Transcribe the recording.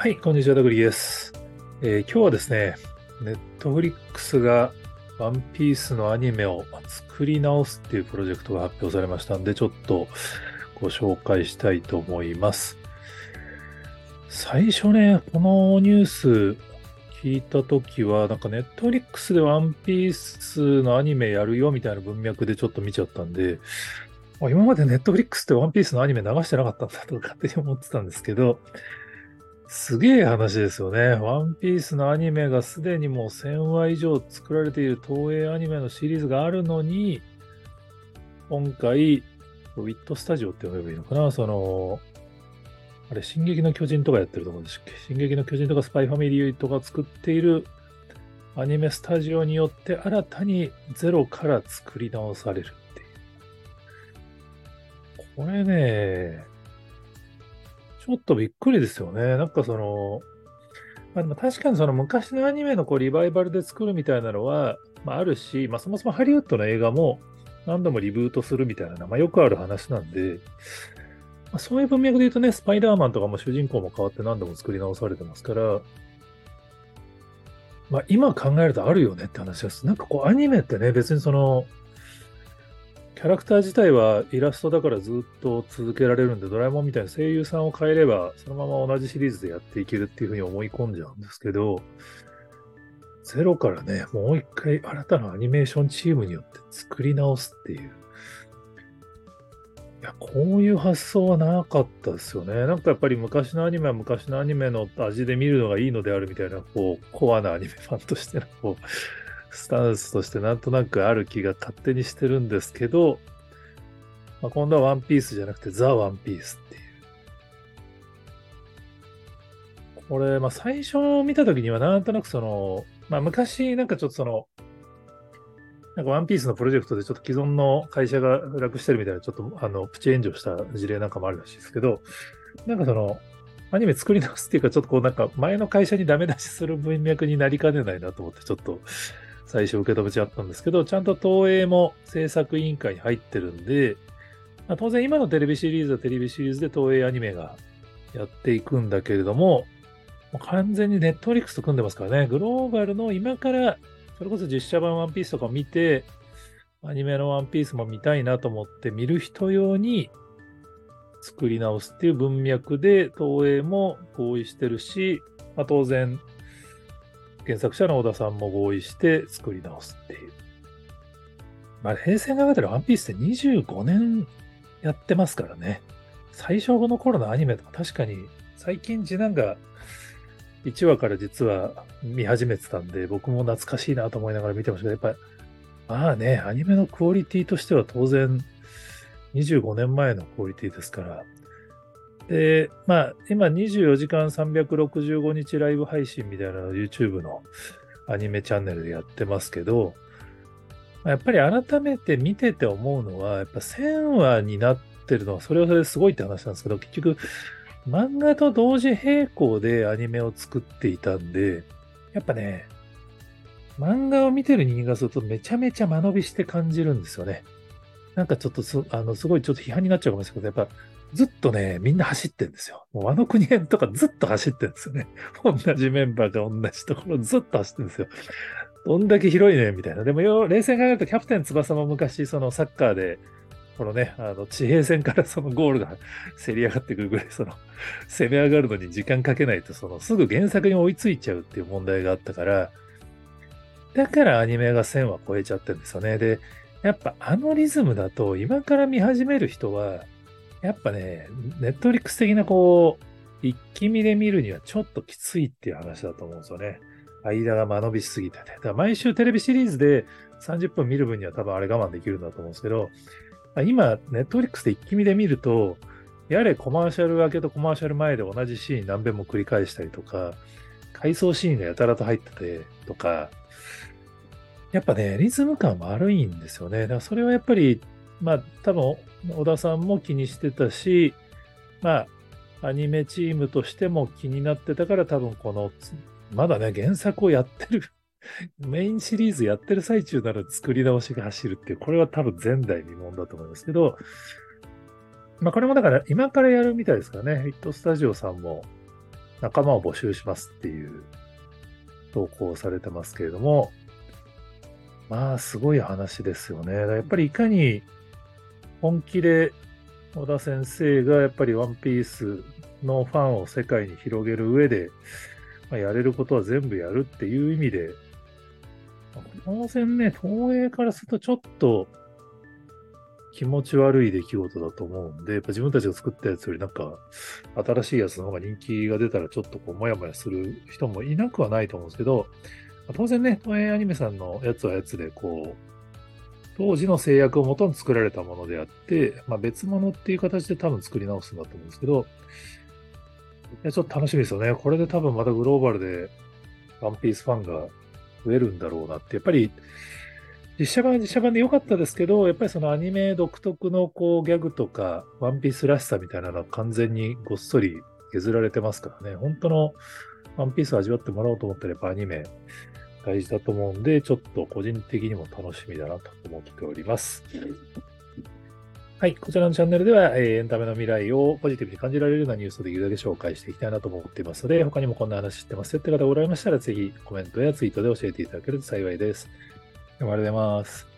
はい、こんにちは、ダグリです、えー、今日はですね、ネットフリックスがワンピースのアニメを作り直すっていうプロジェクトが発表されましたんで、ちょっとご紹介したいと思います。最初ね、このニュース聞いたときは、なんかネットフリックスでワンピースのアニメやるよみたいな文脈でちょっと見ちゃったんで、今までネットフリックスってワンピースのアニメ流してなかったんだとか勝手に思ってたんですけど、すげえ話ですよね。ワンピースのアニメがすでにもう1000話以上作られている東映アニメのシリーズがあるのに、今回、ウィットスタジオって呼べばいいのかな？その、あれ、進撃の巨人とかやってるところでしたっけ進撃の巨人とかスパイファミリーとか作っているアニメスタジオによって新たにゼロから作り直されるっていう。これね、ちょっとびっくりですよね。なんかその、まあ、でも確かにその昔のアニメのこうリバイバルで作るみたいなのは、まあ、あるし、まあ、そもそもハリウッドの映画も何度もリブートするみたいな、まあ、よくある話なんで、まあ、そういう文脈で言うとね、スパイダーマンとかも主人公も変わって何度も作り直されてますから、まあ、今考えるとあるよねって話です。なんかこうアニメってね、別にその、キャラクター自体はイラストだからずっと続けられるんで、ドラえもんみたいな声優さんを変えれば、そのまま同じシリーズでやっていけるっていうふうに思い込んじゃうんですけど、ゼロからね、もう一回新たなアニメーションチームによって作り直すっていう。いや、こういう発想はなかったですよね。なんかやっぱり昔のアニメは昔のアニメの味で見るのがいいのであるみたいな、こう、コアなアニメファンとしての、こう、スタンスとしてなんとなくある気が勝手にしてるんですけど、まあ、今度はワンピースじゃなくてザ・ワンピースっていう。これ、まあ最初見た時にはなんとなくその、まあ昔なんかちょっとその、なんかワンピースのプロジェクトでちょっと既存の会社が楽してるみたいなちょっとあのプチ炎上した事例なんかもあるらしいですけど、なんかその、アニメ作り直すっていうか、ちょっとこうなんか前の会社にダメ出しする文脈になりかねないなと思って、ちょっと最初受け止めちゃったんですけど、ちゃんと東映も制作委員会に入ってるんで、まあ、当然今のテレビシリーズはテレビシリーズで東映アニメがやっていくんだけれども、もう完全にネットフリックスと組んでますからね、グローバルの今から、それこそ実写版ワンピースとかを見て、アニメのワンピースも見たいなと思って見る人用に作り直すっていう文脈で東映も合意してるし、まあ、当然原作者の小田さんも合意して作り直すっていう。まあ、平成がえたらワンピースって25年やってますからね。最初の頃のアニメとか確かに最近次男が1話から実は見始めてたんで、僕も懐かしいなと思いながら見てましたけど、やっぱ、まあね、アニメのクオリティとしては当然25年前のクオリティですから、で、まあ、今24時間365日ライブ配信みたいなの YouTube のアニメチャンネルでやってますけど、やっぱり改めて見てて思うのは、やっぱ1000話になってるのはそれはそれですごいって話なんですけど、結局漫画と同時並行でアニメを作っていたんで、やっぱね、漫画を見てる人間がするとめちゃめちゃ間延びして感じるんですよね。なんかちょっと、あの、すごいちょっと批判になっちゃうかもしれないけど、やっぱずっとね、みんな走ってんですよ。もうあの国編とかずっと走ってんですよね。同じメンバーが同じところずっと走ってんですよ。どんだけ広いねみたいな。でもよ、冷静に考えるとキャプテン翼も昔、そのサッカーで、このね、あの地平線からそのゴールが競り上がってくるぐらい、その攻め上がるのに時間かけないと、そのすぐ原作に追いついちゃうっていう問題があったから、だからアニメが1000話超えちゃってるんですよね。で、やっぱあのリズムだと今から見始める人は、やっぱね、ネットフリックス的なこう、一気見で見るにはちょっときついっていう話だと思うんですよね。間が間延びしすぎてね。だから毎週テレビシリーズで30分見る分には多分あれ我慢できるんだと思うんですけど、今、ネットフリックスで一気見で見ると、やれコマーシャル明けとコマーシャル前で同じシーン何遍も繰り返したりとか、回想シーンがやたらと入っててとか、やっぱね、リズム感悪いんですよね。だからそれはやっぱり、まあ多分小田さんも気にしてたし、まあ、アニメチームとしても気になってたから、多分この、まだね、原作をやってる メインシリーズやってる最中なら作り直しが走るっていう、これは多分前代未聞だと思いますけど、まあこれもだから今からやるみたいですからね、ヒットスタジオさんも、仲間を募集しますっていう投稿されてますけれども、まあ、すごい話ですよね。やっぱりいかに本気で小田先生がやっぱりワンピースのファンを世界に広げる上で、まあ、やれることは全部やるっていう意味で、当然ね、東映からするとちょっと気持ち悪い出来事だと思うんで、やっぱ自分たちが作ったやつよりなんか、新しいやつの方が人気が出たらちょっとこう、もやもやする人もいなくはないと思うんですけど、当然ね、東映アニメさんのやつはやつで、こう、当時の制約をもとに作られたものであって、まあ、別物っていう形で多分作り直すんだと思うんですけど、いやちょっと楽しみですよね。これで多分またグローバルでワンピースファンが増えるんだろうなって、やっぱり実写版は実写版で良かったですけど、やっぱりそのアニメ独特のこうギャグとか、ワンピースらしさみたいなのは完全にごっそり削られてますからね。本当のワンピースを味わってもらおうと思ったらやっぱアニメ大事だと思うんで、ちょっと個人的にも楽しみだなと思っております。はい。こちらのチャンネルでは、えー、エンタメの未来をポジティブに感じられるようなニュースをできるだけ紹介していきたいなと思っていますので、他にもこんな話知ってますよって方がおられましたら、ぜひコメントやツイートで教えていただけると幸いです。ありがとうございます。